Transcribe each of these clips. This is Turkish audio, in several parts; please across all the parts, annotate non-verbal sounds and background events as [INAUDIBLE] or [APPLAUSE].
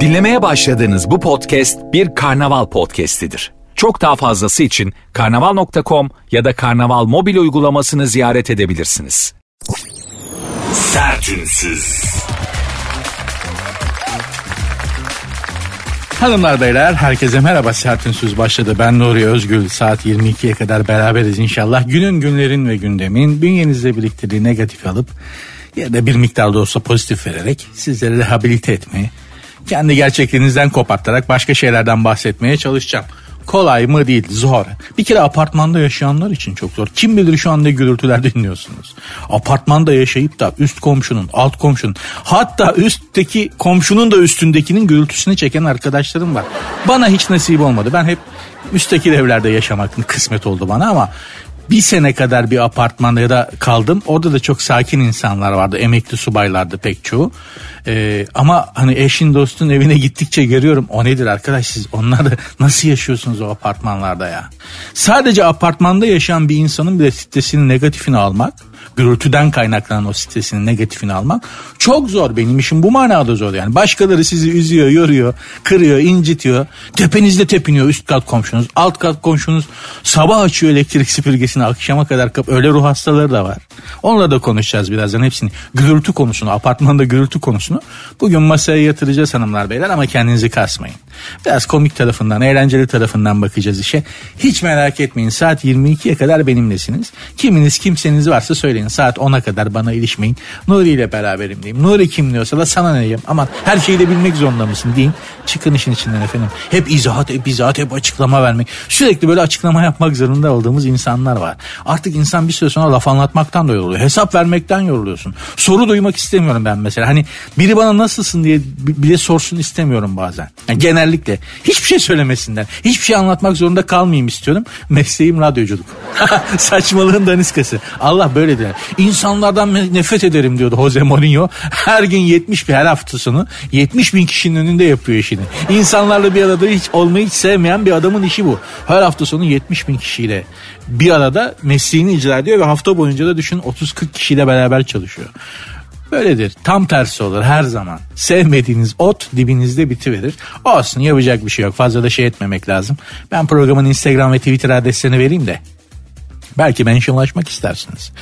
Dinlemeye başladığınız bu podcast bir karnaval podcastidir. Çok daha fazlası için karnaval.com ya da karnaval mobil uygulamasını ziyaret edebilirsiniz. Sertünsüz. Hanımlar beyler herkese merhaba Sertünsüz başladı. Ben Nuri Özgül saat 22'ye kadar beraberiz inşallah. Günün günlerin ve gündemin bünyenizde biriktirdiği negatif alıp ya da bir miktar da olsa pozitif vererek sizleri rehabilite etmeye, kendi gerçekliğinizden kopartarak başka şeylerden bahsetmeye çalışacağım. Kolay mı değil zor. Bir kere apartmanda yaşayanlar için çok zor. Kim bilir şu anda gürültüler dinliyorsunuz. Apartmanda yaşayıp da üst komşunun, alt komşunun hatta üstteki komşunun da üstündekinin gürültüsünü çeken arkadaşlarım var. Bana hiç nasip olmadı. Ben hep müstakil evlerde yaşamak kısmet oldu bana ama bir sene kadar bir apartmanda ya da kaldım. Orada da çok sakin insanlar vardı. Emekli subaylardı pek çoğu. Ee, ama hani eşin dostun evine gittikçe görüyorum. O nedir arkadaş siz onlar da [LAUGHS] nasıl yaşıyorsunuz o apartmanlarda ya? Sadece apartmanda yaşayan bir insanın bile stresinin negatifini almak gürültüden kaynaklanan o stresinin negatifini almak çok zor. Benim işim bu manada zor yani. Başkaları sizi üzüyor, yoruyor, kırıyor, incitiyor. Tepenizde tepiniyor üst kat komşunuz. Alt kat komşunuz sabah açıyor elektrik süpürgesini akşama kadar kap öyle ruh hastaları da var. Onunla da konuşacağız birazdan hepsini. Gürültü konusunu, apartmanda gürültü konusunu bugün masaya yatıracağız hanımlar beyler ama kendinizi kasmayın. Biraz komik tarafından, eğlenceli tarafından bakacağız işe. Hiç merak etmeyin saat 22'ye kadar benimlesiniz. Kiminiz kimseniz varsa söyleyin saat 10'a kadar bana ilişmeyin. Nuri ile beraberim diyeyim. Nuri kim diyorsa da sana ne diyeyim. Aman her şeyi de bilmek zorunda mısın deyin. Çıkın işin içinden efendim. Hep izahat, hep izahat, hep açıklama vermek. Sürekli böyle açıklama yapmak zorunda olduğumuz insanlar var. Artık insan bir süre sonra laf anlatmaktan da yoruluyor. Hesap vermekten yoruluyorsun. Soru duymak istemiyorum ben mesela. Hani biri bana nasılsın diye bile sorsun istemiyorum bazen. Yani genellikle. Hiçbir şey söylemesinden. Hiçbir şey anlatmak zorunda kalmayayım istiyorum. Mesleğim radyoculuk. [LAUGHS] Saçmalığın daniskası. Allah böyle der. İnsanlardan nefret ederim diyordu Jose Mourinho. Her gün 70 bir her hafta sonu 70 bin kişinin önünde yapıyor işini. İnsanlarla bir arada hiç olmayı hiç sevmeyen bir adamın işi bu. Her hafta sonu 70 bin kişiyle bir arada mesleğini icra ediyor ve hafta boyunca da düşün 30-40 kişiyle beraber çalışıyor. Böyledir. Tam tersi olur her zaman. Sevmediğiniz ot dibinizde bitiverir. Olsun yapacak bir şey yok. Fazla da şey etmemek lazım. Ben programın Instagram ve Twitter adreslerini vereyim de. Belki mentionlaşmak istersiniz.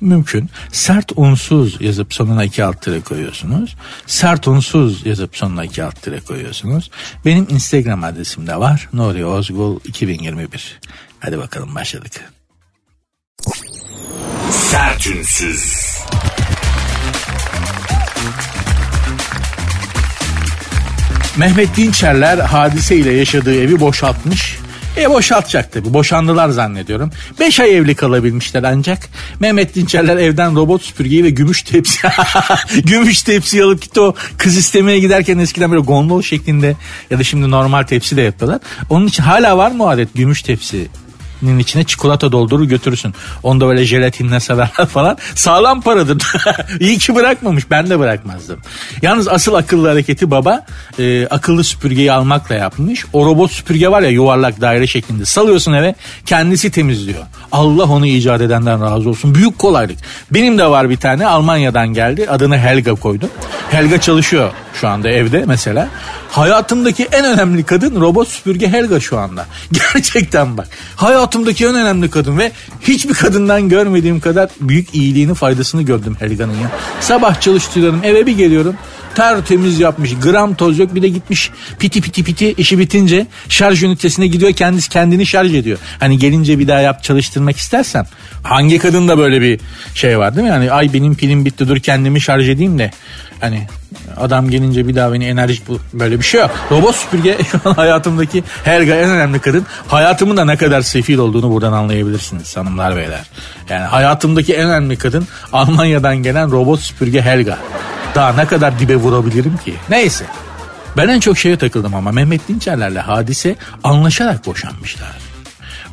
Mümkün. Sert unsuz yazıp sonuna iki alt tire koyuyorsunuz. Sert unsuz yazıp sonuna iki alt tire koyuyorsunuz. Benim Instagram adresim de var. Nuri Ozgul 2021. Hadi bakalım başladık. Sertünsüz. Mehmet Dinçerler hadise ile yaşadığı evi boşaltmış. E boşaltacak tabi. Boşandılar zannediyorum. Beş ay evli kalabilmişler ancak. Mehmet Dinçerler evden robot süpürgeyi ve gümüş tepsi. [LAUGHS] gümüş tepsi alıp gitti o kız istemeye giderken eskiden böyle gondol şeklinde ya da şimdi normal tepsi de yapıyorlar. Onun için hala var mı adet gümüş tepsi nin içine çikolata doldurur götürürsün. Onu da böyle jelatinle severler falan. Sağlam paradır. [LAUGHS] İyi ki bırakmamış. Ben de bırakmazdım. Yalnız asıl akıllı hareketi baba e, akıllı süpürgeyi almakla yapmış. O robot süpürge var ya yuvarlak daire şeklinde. Salıyorsun eve kendisi temizliyor. Allah onu icat edenden razı olsun. Büyük kolaylık. Benim de var bir tane Almanya'dan geldi. Adını Helga koydum. Helga çalışıyor şu anda evde mesela. Hayatımdaki en önemli kadın robot süpürge Helga şu anda. [LAUGHS] Gerçekten bak. Hayatımdaki en önemli kadın ve hiçbir kadından görmediğim kadar büyük iyiliğini faydasını gördüm Helga'nın ya. Sabah çalıştırıyorum eve bir geliyorum tertemiz yapmış. Gram toz yok bir de gitmiş piti piti piti işi bitince şarj ünitesine gidiyor kendisi kendini şarj ediyor. Hani gelince bir daha yap çalıştırmak istersem hangi kadın da böyle bir şey var değil mi? Yani ay benim pilim bitti dur kendimi şarj edeyim de hani adam gelince bir daha beni enerjik bu böyle bir şey yok. Robot süpürge [LAUGHS] şu an hayatımdaki Helga en önemli kadın. Hayatımın da ne kadar sefil olduğunu buradan anlayabilirsiniz hanımlar beyler. Yani hayatımdaki en önemli kadın Almanya'dan gelen robot süpürge Helga. Daha ne kadar dibe vurabilirim ki? Neyse. Ben en çok şeye takıldım ama Mehmet Dinçerlerle hadise anlaşarak boşanmışlar.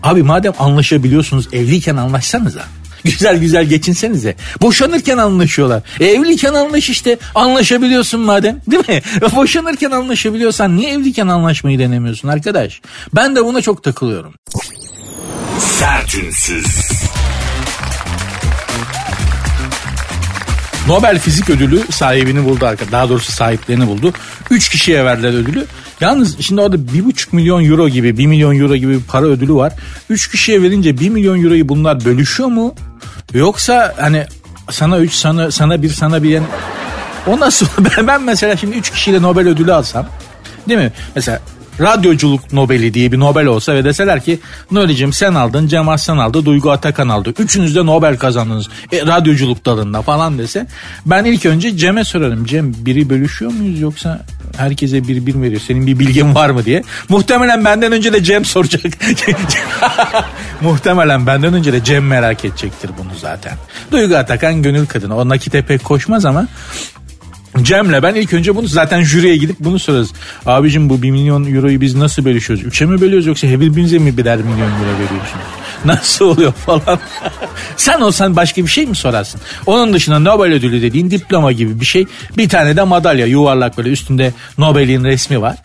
Abi madem anlaşabiliyorsunuz evliyken anlaşsanıza. [LAUGHS] Güzel güzel geçinsenize. Boşanırken anlaşıyorlar. E, evliyken anlaş işte. Anlaşabiliyorsun madem. [LAUGHS] Değil mi? Boşanırken anlaşabiliyorsan niye evliyken anlaşmayı denemiyorsun arkadaş? Ben de buna çok takılıyorum. Sertünsüz. Nobel Fizik Ödülü sahibini buldu arkadaşlar. Daha doğrusu sahiplerini buldu. Üç kişiye verdiler ödülü. Yalnız şimdi orada bir buçuk milyon euro gibi, bir milyon euro gibi bir para ödülü var. Üç kişiye verince bir milyon euroyu bunlar bölüşüyor mu? Yoksa hani sana üç, sana, sana bir, sana bir yani o nasıl? Ben, mesela şimdi üç kişiyle Nobel ödülü alsam değil mi? Mesela radyoculuk Nobel'i diye bir Nobel olsa ve deseler ki Nuri'cim sen aldın, Cemal sen aldı, Duygu Atakan aldı. Üçünüz de Nobel kazandınız e, radyoculuk dalında falan dese. Ben ilk önce Cem'e sorarım. Cem biri bölüşüyor muyuz yoksa herkese bir bir veriyor? Senin bir bilgin var mı diye. Muhtemelen benden önce de Cem soracak. [LAUGHS] Muhtemelen benden önce de Cem merak edecektir bunu zaten. Duygu Atakan gönül kadını. O nakite pek koşmaz ama Cem'le ben ilk önce bunu zaten jüriye gidip bunu sorarız. Abicim bu 1 milyon euroyu biz nasıl bölüşüyoruz? Üçe mi bölüyoruz yoksa birbirinize mi birer milyon euro veriyorsunuz? [LAUGHS] Nasıl oluyor falan. [LAUGHS] Sen olsan başka bir şey mi sorarsın? Onun dışında Nobel ödülü dediğin diploma gibi bir şey. Bir tane de madalya yuvarlak böyle üstünde Nobel'in resmi var.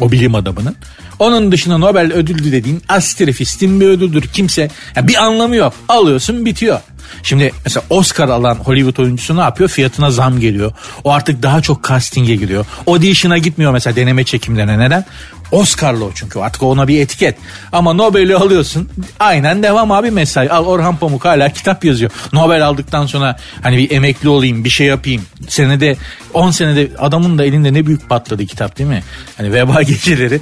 O bilim adamının. Onun dışında Nobel ödülü dediğin astrofistin bir ödüldür. Kimse yani bir anlamı yok. Alıyorsun bitiyor. Şimdi mesela Oscar alan Hollywood oyuncusu ne yapıyor? Fiyatına zam geliyor. O artık daha çok casting'e giriyor. Audition'a gitmiyor mesela deneme çekimlerine. Neden? Oscar'lı o çünkü artık ona bir etiket. Ama Nobel'i alıyorsun aynen devam abi mesai. Al Orhan Pamuk hala kitap yazıyor. Nobel aldıktan sonra hani bir emekli olayım bir şey yapayım. Senede 10 senede adamın da elinde ne büyük patladı kitap değil mi? Hani veba [LAUGHS] geceleri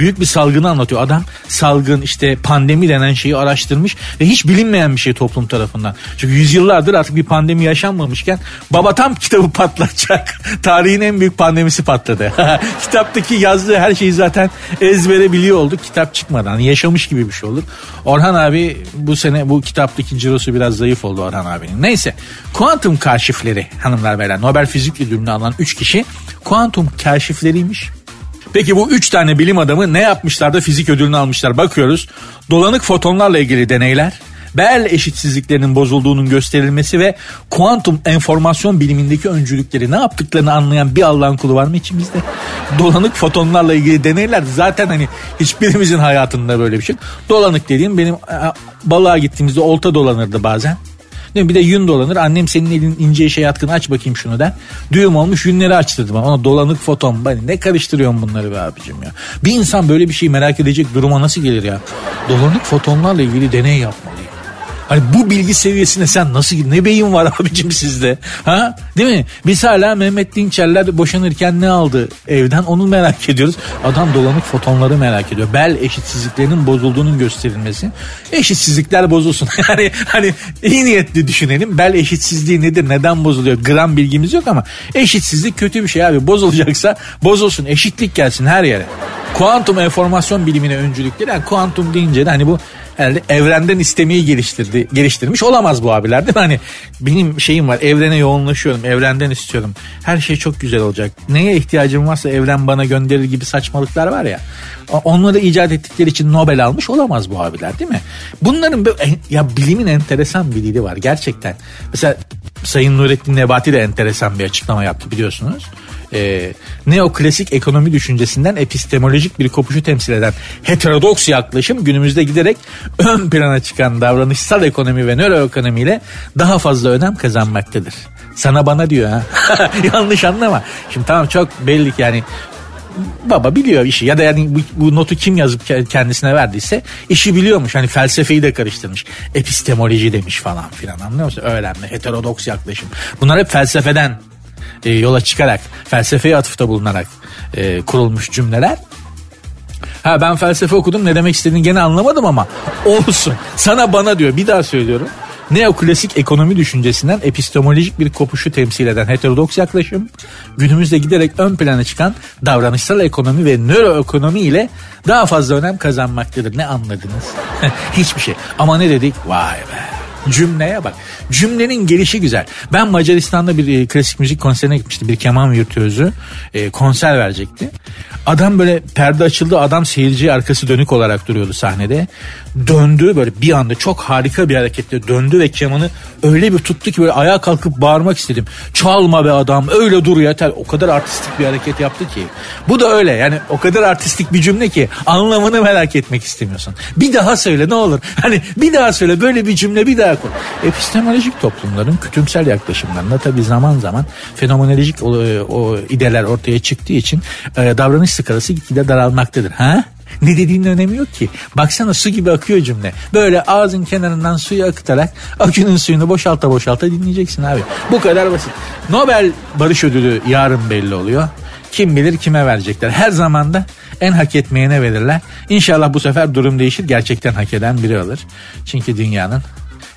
büyük bir salgını anlatıyor. Adam salgın işte pandemi denen şeyi araştırmış ve hiç bilinmeyen bir şey toplum tarafından. Çünkü yüzyıllardır artık bir pandemi yaşanmamışken baba tam kitabı [LAUGHS] patlatacak. Tarihin en büyük pandemisi patladı. [LAUGHS] Kitaptaki yazdığı her şeyi zaten ezbere biliyor olduk kitap çıkmadan. Yaşamış gibi bir şey olur. Orhan abi bu sene bu kitaptaki cirosu biraz zayıf oldu Orhan abinin. Neyse kuantum kaşifleri hanımlar beyler Nobel Fizik Ödülünü alan 3 kişi kuantum kaşifleriymiş. Peki bu üç tane bilim adamı ne yapmışlar da fizik ödülünü almışlar bakıyoruz. Dolanık fotonlarla ilgili deneyler, Bell eşitsizliklerinin bozulduğunun gösterilmesi ve kuantum enformasyon bilimindeki öncülükleri ne yaptıklarını anlayan bir Allah'ın kulu var mı içimizde? Dolanık fotonlarla ilgili deneyler zaten hani hiçbirimizin hayatında böyle bir şey. Dolanık dediğim benim balığa gittiğimizde olta dolanırdı bazen. Değil mi? Bir de yün dolanır. Annem senin elin ince işe yatkın aç bakayım şunu der. Düğüm olmuş yünleri açtırdım. Ona dolanık foton. Ben ne karıştırıyorum bunları be abicim ya. Bir insan böyle bir şeyi merak edecek duruma nasıl gelir ya? Dolanık fotonlarla ilgili deney yapmalı. Hani bu bilgi seviyesine sen nasıl ne beyin var [LAUGHS] abicim sizde? Ha? Değil mi? Biz hala Mehmet Dinçerler boşanırken ne aldı evden onu merak ediyoruz. Adam dolanık fotonları merak ediyor. Bel eşitsizliklerinin bozulduğunun gösterilmesi. Eşitsizlikler bozulsun. [LAUGHS] yani hani iyi niyetli düşünelim. Bel eşitsizliği nedir? Neden bozuluyor? Gram bilgimiz yok ama eşitsizlik kötü bir şey abi. Bozulacaksa bozulsun. Eşitlik gelsin her yere. Kuantum enformasyon bilimine öncülükleri. Yani kuantum deyince de hani bu herhalde evrenden istemeyi geliştirdi, geliştirmiş olamaz bu abiler değil mi? Hani benim şeyim var evrene yoğunlaşıyorum evrenden istiyorum. Her şey çok güzel olacak. Neye ihtiyacım varsa evren bana gönderir gibi saçmalıklar var ya. Onları icat ettikleri için Nobel almış olamaz bu abiler değil mi? Bunların ya bilimin enteresan bir dili var gerçekten. Mesela Sayın Nurettin Nebati de enteresan bir açıklama yaptı biliyorsunuz e, neoklasik ekonomi düşüncesinden epistemolojik bir kopuşu temsil eden heterodoks yaklaşım günümüzde giderek ön plana çıkan davranışsal ekonomi ve nöroekonomiyle daha fazla önem kazanmaktadır. Sana bana diyor ha. [LAUGHS] Yanlış anlama. Şimdi tamam çok belli ki yani baba biliyor işi ya da yani bu, bu notu kim yazıp kendisine verdiyse işi biliyormuş. Hani felsefeyi de karıştırmış. Epistemoloji demiş falan filan anlıyor musun? Öğrenme, heterodoks yaklaşım. Bunlar hep felsefeden e, yola çıkarak felsefeye atıfta bulunarak e, kurulmuş cümleler. Ha ben felsefe okudum ne demek istediğini gene anlamadım ama olsun. Sana bana diyor bir daha söylüyorum. Neoklasik ekonomi düşüncesinden epistemolojik bir kopuşu temsil eden heterodoks yaklaşım günümüzde giderek ön plana çıkan davranışsal ekonomi ve nöroekonomi ile daha fazla önem kazanmaktadır. Ne anladınız? [LAUGHS] Hiçbir şey. Ama ne dedik? Vay be. Cümleye bak. Cümlenin gelişi güzel. Ben Macaristan'da bir e, klasik müzik konserine gitmiştim. Bir keman virtüözü e, konser verecekti. Adam böyle perde açıldı. Adam seyirci arkası dönük olarak duruyordu sahnede. Döndü böyle bir anda çok harika bir hareketle döndü ve kemanı öyle bir tuttu ki böyle ayağa kalkıp bağırmak istedim. Çalma be adam öyle dur yeter. O kadar artistik bir hareket yaptı ki. Bu da öyle yani o kadar artistik bir cümle ki anlamını merak etmek istemiyorsun. Bir daha söyle ne olur. Hani bir daha söyle böyle bir cümle bir daha kolay. Epistemolojik toplumların kütümsel yaklaşımlarında tabii zaman zaman fenomenolojik o, o ideler ortaya çıktığı için e, davranış skalası gitgide daralmaktadır. Ha? Ne dediğinin önemi yok ki. Baksana su gibi akıyor cümle. Böyle ağzın kenarından suyu akıtarak akünün suyunu boşalta boşalta dinleyeceksin abi. Bu kadar basit. Nobel Barış Ödülü yarın belli oluyor. Kim bilir kime verecekler. Her zaman da en hak etmeyene verirler. İnşallah bu sefer durum değişir. Gerçekten hak eden biri alır. Çünkü dünyanın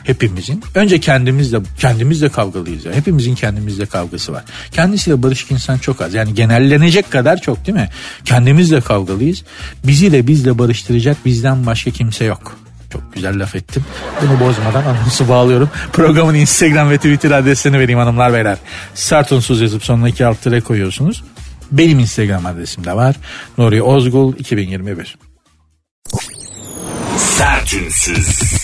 hepimizin önce kendimizle kendimizle kavgalıyız ya. Hepimizin kendimizle kavgası var. Kendisiyle barışık insan çok az. Yani genellenecek kadar çok değil mi? Kendimizle kavgalıyız. Bizi de bizle barıştıracak bizden başka kimse yok. Çok güzel laf ettim. Bunu bozmadan anonsu bağlıyorum. Programın Instagram ve Twitter adreslerini vereyim hanımlar beyler. Sert unsuz yazıp sonuna iki alt koyuyorsunuz. Benim Instagram adresim de var. Nuri Ozgul 2021. Sertünsüz.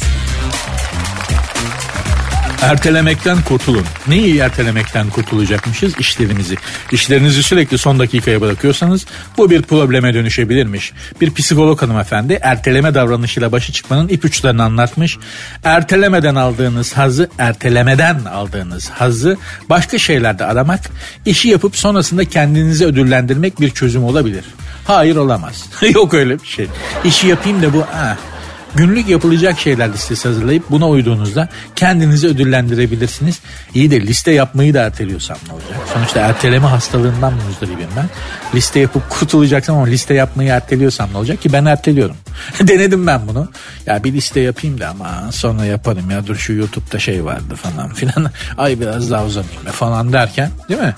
Ertelemekten kurtulun. Neyi ertelemekten kurtulacakmışız? İşlerimizi. İşlerinizi sürekli son dakikaya bırakıyorsanız bu bir probleme dönüşebilirmiş. Bir psikolog hanımefendi erteleme davranışıyla başa çıkmanın ipuçlarını anlatmış. Ertelemeden aldığınız hazı, ertelemeden aldığınız hazı başka şeylerde aramak, işi yapıp sonrasında kendinizi ödüllendirmek bir çözüm olabilir. Hayır olamaz. [LAUGHS] Yok öyle bir şey. İşi yapayım da bu... Ah, Günlük yapılacak şeyler listesi hazırlayıp buna uyduğunuzda kendinizi ödüllendirebilirsiniz. İyi de liste yapmayı da erteliyorsam ne olacak? Sonuçta erteleme hastalığından muzdaribim ben. Liste yapıp kurtulacaksam ama liste yapmayı erteliyorsam ne olacak ki ben erteliyorum. [LAUGHS] Denedim ben bunu. Ya bir liste yapayım da ama sonra yaparım ya dur şu YouTube'da şey vardı falan filan. [LAUGHS] Ay biraz daha uzanayım falan derken değil mi?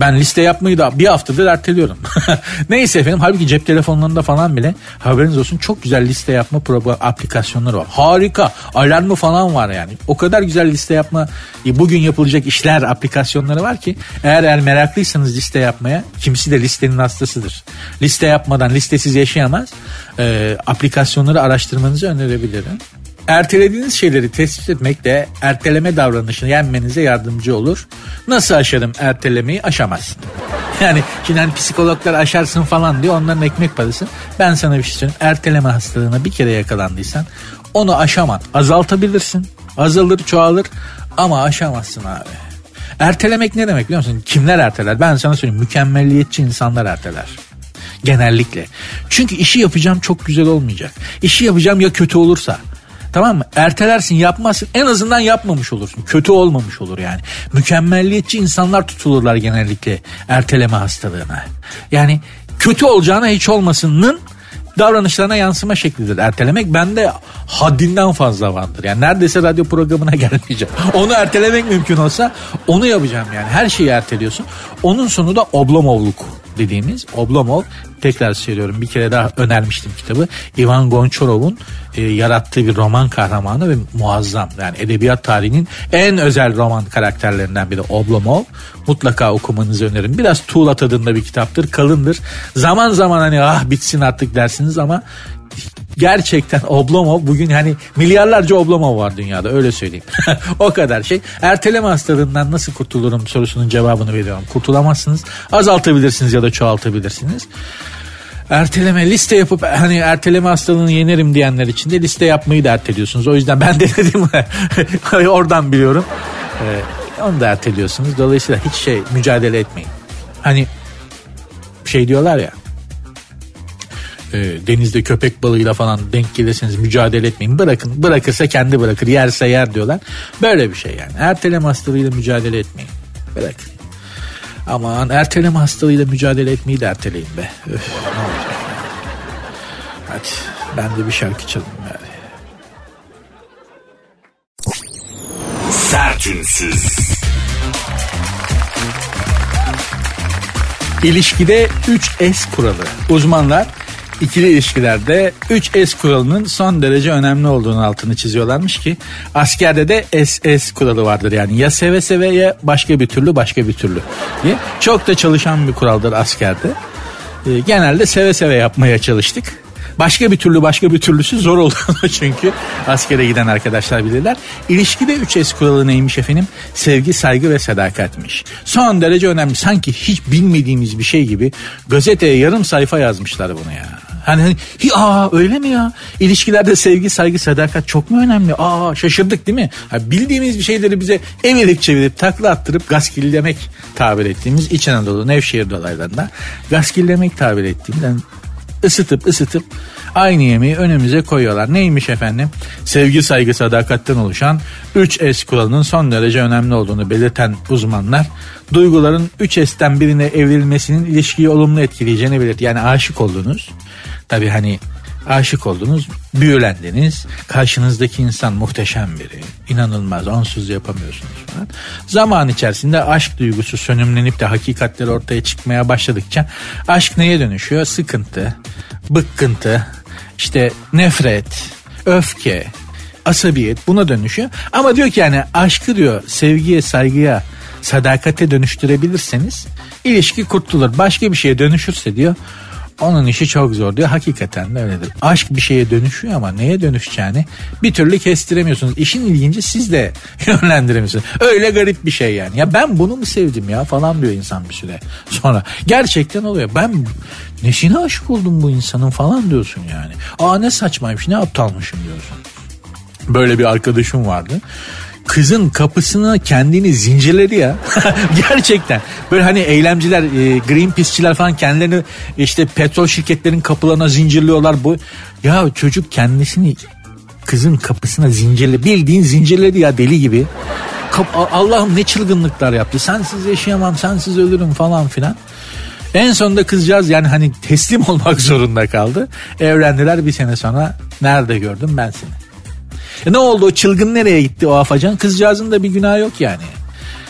Ben liste yapmayı da bir haftadır erteliyorum. [LAUGHS] Neyse efendim halbuki cep telefonlarında falan bile haberiniz olsun çok güzel liste yapma program aplikasyonları var. Harika. Alarmı falan var yani. O kadar güzel liste yapma e, bugün yapılacak işler aplikasyonları var ki eğer eğer meraklıysanız liste yapmaya kimisi de listenin hastasıdır. Liste yapmadan listesiz yaşayamaz. E, aplikasyonları araştırmanızı önerebilirim. Ertelediğiniz şeyleri tespit etmek de erteleme davranışını yenmenize yardımcı olur. Nasıl aşarım ertelemeyi? Aşamazsın. Yani şimdi hani psikologlar aşarsın falan diyor onların ekmek parası. Ben sana bir şey söyleyeyim. Erteleme hastalığına bir kere yakalandıysan onu aşaman. Azaltabilirsin. Azalır çoğalır ama aşamazsın abi. Ertelemek ne demek biliyor musun? Kimler erteler? Ben sana söyleyeyim. Mükemmelliyetçi insanlar erteler. Genellikle. Çünkü işi yapacağım çok güzel olmayacak. İşi yapacağım ya kötü olursa. Tamam mı? Ertelersin yapmazsın en azından yapmamış olursun. Kötü olmamış olur yani. Mükemmelliyetçi insanlar tutulurlar genellikle erteleme hastalığına. Yani kötü olacağına hiç olmasının davranışlarına yansıma şeklidir ertelemek. Bende haddinden fazla vardır. Yani neredeyse radyo programına [LAUGHS] gelmeyeceğim. Onu ertelemek mümkün olsa onu yapacağım yani. Her şeyi erteliyorsun. Onun sonu da oblomovluk dediğimiz Oblomov tekrar söylüyorum bir kere daha önermiştim kitabı. Ivan Gonçarov'un e, yarattığı bir roman kahramanı ve muazzam. Yani edebiyat tarihinin en özel roman karakterlerinden biri Oblomov. Mutlaka okumanızı öneririm. Biraz tuğla tadında bir kitaptır. Kalındır. Zaman zaman hani ah bitsin artık dersiniz ama gerçekten Oblomov bugün hani milyarlarca Oblomov var dünyada öyle söyleyeyim. [LAUGHS] o kadar şey. Erteleme hastalığından nasıl kurtulurum sorusunun cevabını veriyorum. Kurtulamazsınız. Azaltabilirsiniz ya da çoğaltabilirsiniz. Erteleme liste yapıp hani erteleme hastalığını yenerim diyenler için de liste yapmayı da erteliyorsunuz. O yüzden ben denedim [LAUGHS] oradan biliyorum. Ee, onu da erteliyorsunuz. Dolayısıyla hiç şey mücadele etmeyin. Hani şey diyorlar ya e, denizde köpek balığıyla falan denk gelirseniz mücadele etmeyin. Bırakın. Bırakırsa kendi bırakır. Yerse yer diyorlar. Böyle bir şey yani. Erteleme hastalığıyla mücadele etmeyin. Bırakın. Aman erteleme hastalığıyla mücadele etmeyi de erteleyin be. Öf, ne olacak Hadi ben de bir şarkı çalayım bari. Sertünsüz. İlişkide 3S kuralı. Uzmanlar ikili ilişkilerde 3S kuralının son derece önemli olduğunu altını çiziyorlarmış ki askerde de SS kuralı vardır yani ya seve seve ya başka bir türlü başka bir türlü diye. Çok da çalışan bir kuraldır askerde. Ee, genelde seve seve yapmaya çalıştık. Başka bir türlü başka bir türlüsü zor olduğunu [LAUGHS] çünkü askere giden arkadaşlar bilirler. İlişkide 3S kuralı neymiş efendim? Sevgi, saygı ve sadakatmiş. Son derece önemli. Sanki hiç bilmediğimiz bir şey gibi gazeteye yarım sayfa yazmışlar bunu ya. Hani, hani aa öyle mi ya? İlişkilerde sevgi, saygı, sadakat çok mu önemli? Aa şaşırdık değil mi? Ha, bildiğimiz bir şeyleri bize evirip çevirip takla attırıp gaskillemek tabir ettiğimiz İç Anadolu Nevşehir dolaylarında gaskillemek tabir ettiğimiz yani ısıtıp ısıtıp aynı yemeği önümüze koyuyorlar. Neymiş efendim? Sevgi, saygı, sadakatten oluşan 3S kuralının son derece önemli olduğunu belirten uzmanlar duyguların 3S'ten birine evrilmesinin ilişkiyi olumlu etkileyeceğini belirtti. Yani aşık oldunuz. Tabi hani aşık oldunuz, büyülendiniz. Karşınızdaki insan muhteşem biri. inanılmaz, onsuz yapamıyorsunuz falan. Zaman içerisinde aşk duygusu sönümlenip de hakikatler ortaya çıkmaya başladıkça aşk neye dönüşüyor? Sıkıntı, bıkkıntı, işte nefret, öfke, asabiyet buna dönüşüyor. Ama diyor ki yani aşkı diyor sevgiye, saygıya, sadakate dönüştürebilirseniz ilişki kurtulur. Başka bir şeye dönüşürse diyor onun işi çok zor diyor. Hakikaten de öyledir. Aşk bir şeye dönüşüyor ama neye dönüşeceğini bir türlü kestiremiyorsunuz. İşin ilginci siz de [LAUGHS] yönlendiremiyorsunuz. Öyle garip bir şey yani. Ya ben bunu mu sevdim ya falan diyor insan bir süre sonra. Gerçekten oluyor. Ben nesine aşık oldum bu insanın falan diyorsun yani. Aa ne saçmaymış ne aptalmışım diyorsun. Böyle bir arkadaşım vardı kızın kapısına kendini zincirledi ya. [LAUGHS] Gerçekten. Böyle hani eylemciler, e, Greenpeace'çiler falan kendilerini işte petrol şirketlerin kapılarına zincirliyorlar. Bu ya çocuk kendisini kızın kapısına zincirli bildiğin zincirledi ya deli gibi. Allah'ım ne çılgınlıklar yaptı. Sensiz yaşayamam, sensiz ölürüm falan filan. En sonunda kızcağız yani hani teslim [LAUGHS] olmak zorunda kaldı. Evlendiler bir sene sonra nerede gördüm ben seni. E ne oldu o çılgın nereye gitti o afacan? Kızcağızın da bir günah yok yani.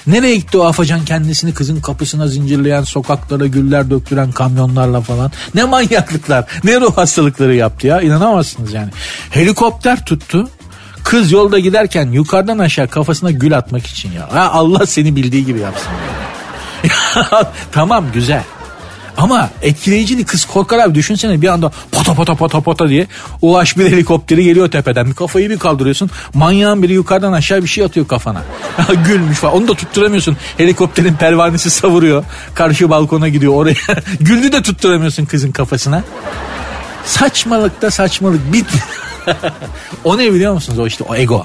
Nereye gitti o afacan kendisini kızın kapısına zincirleyen sokaklara güller döktüren kamyonlarla falan. Ne manyaklıklar ne ruh hastalıkları yaptı ya inanamazsınız yani. Helikopter tuttu kız yolda giderken yukarıdan aşağı kafasına gül atmak için ya. Ha, Allah seni bildiği gibi yapsın. [LAUGHS] Tamam güzel. Ama etkileyiciliği kız korkar abi düşünsene bir anda pota pota pota pota diye UH-1 helikopteri geliyor tepeden. Bir kafayı bir kaldırıyorsun manyağın biri yukarıdan aşağı bir şey atıyor kafana. [LAUGHS] Gülmüş falan onu da tutturamıyorsun. Helikopterin pervanesi savuruyor. Karşı balkona gidiyor oraya. [LAUGHS] Güldü de tutturamıyorsun kızın kafasına. Saçmalıkta saçmalık bit. [LAUGHS] o ne biliyor musunuz o işte o ego.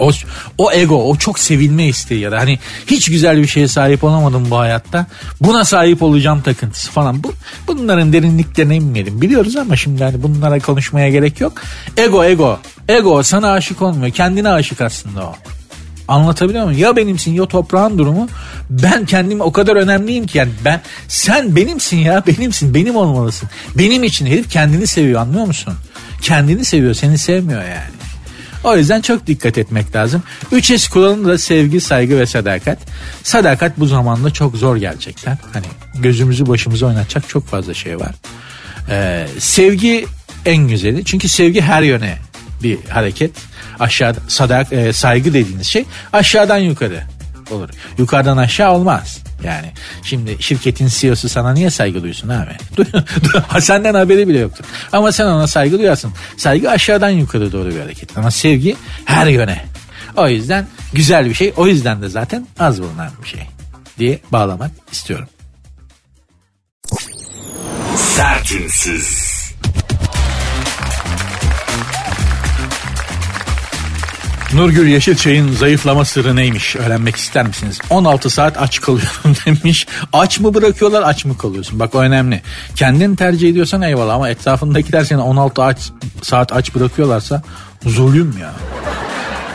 O, o ego, o çok sevilme isteği ya da hani hiç güzel bir şeye sahip olamadım bu hayatta. Buna sahip olacağım takıntısı falan. Bu, bunların derinliklerine inmeyelim. Biliyoruz ama şimdi hani bunlara konuşmaya gerek yok. Ego, ego. Ego sana aşık olmuyor. Kendine aşık aslında o. Anlatabiliyor muyum? Ya benimsin ya toprağın durumu. Ben kendim o kadar önemliyim ki yani ben sen benimsin ya benimsin benim olmalısın. Benim için herif kendini seviyor anlıyor musun? Kendini seviyor seni sevmiyor yani. O yüzden çok dikkat etmek lazım. 3S kuralında da sevgi, saygı ve sadakat. Sadakat bu zamanda çok zor gerçekten. Hani gözümüzü başımıza oynatacak çok fazla şey var. Ee, sevgi en güzeli. Çünkü sevgi her yöne bir hareket. Aşağı sadak e, saygı dediğiniz şey aşağıdan yukarı olur. Yukarıdan aşağı olmaz. Yani şimdi şirketin CEO'su sana niye saygı duysun abi? [LAUGHS] Senden haberi bile yoktur. Ama sen ona saygı duyarsın. Saygı aşağıdan yukarı doğru bir hareket. Ama sevgi her yöne. O yüzden güzel bir şey. O yüzden de zaten az bulunan bir şey diye bağlamak istiyorum. Sertünsüz. Nurgül Yeşilçay'ın zayıflama sırrı neymiş öğrenmek ister misiniz? 16 saat aç kalıyorum [LAUGHS] demiş. Aç mı bırakıyorlar aç mı kalıyorsun? Bak o önemli. Kendin tercih ediyorsan eyvallah ama etrafındakiler seni 16 aç, saat aç bırakıyorlarsa zulüm ya.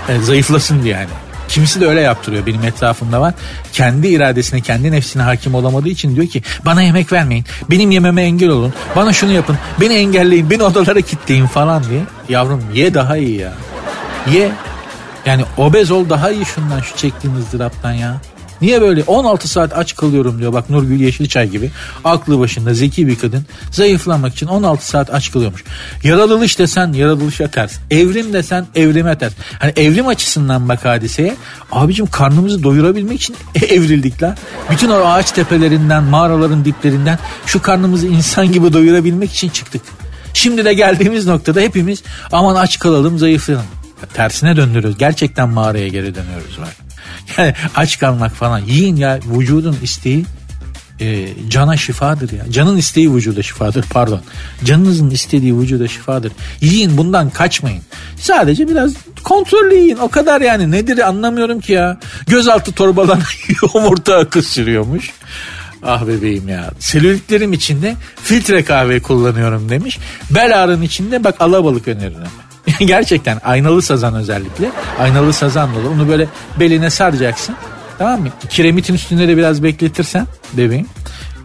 E, zayıflasın diye yani. Kimisi de öyle yaptırıyor benim etrafımda var. Kendi iradesine, kendi nefsine hakim olamadığı için diyor ki bana yemek vermeyin. Benim yememe engel olun. Bana şunu yapın. Beni engelleyin. Beni odalara kilitleyin falan diye. Yavrum ye daha iyi ya. Ye. Yani obez ol daha iyi şundan şu çektiğin ızdıraptan ya. Niye böyle 16 saat aç kalıyorum diyor bak Nurgül Yeşilçay gibi aklı başında zeki bir kadın zayıflamak için 16 saat aç kalıyormuş. Yaratılış desen yaratılışa ters. Evrim desen evrime ters. Hani evrim açısından bak hadiseye abicim karnımızı doyurabilmek için [LAUGHS] evrildik la. Bütün o ağaç tepelerinden mağaraların diplerinden şu karnımızı insan gibi doyurabilmek için çıktık. Şimdi de geldiğimiz noktada hepimiz aman aç kalalım zayıflayalım. Tersine döndürüyoruz. Gerçekten mağaraya geri dönüyoruz var. Yani aç kalmak falan. Yiyin ya vücudun isteği e, cana şifadır ya. Canın isteği vücuda şifadır pardon. Canınızın istediği vücuda şifadır. Yiyin bundan kaçmayın. Sadece biraz kontrollü yiyin. O kadar yani nedir anlamıyorum ki ya. Gözaltı torbalarına [LAUGHS] yumurta akı sürüyormuş. Ah bebeğim ya. Selülitlerim içinde filtre kahve kullanıyorum demiş. Bel ağrın içinde bak alabalık öneririm. [LAUGHS] Gerçekten aynalı sazan özellikle. Aynalı sazan olur. Onu böyle beline saracaksın. Tamam mı? Kiremitin üstünde de biraz bekletirsen bebeğim.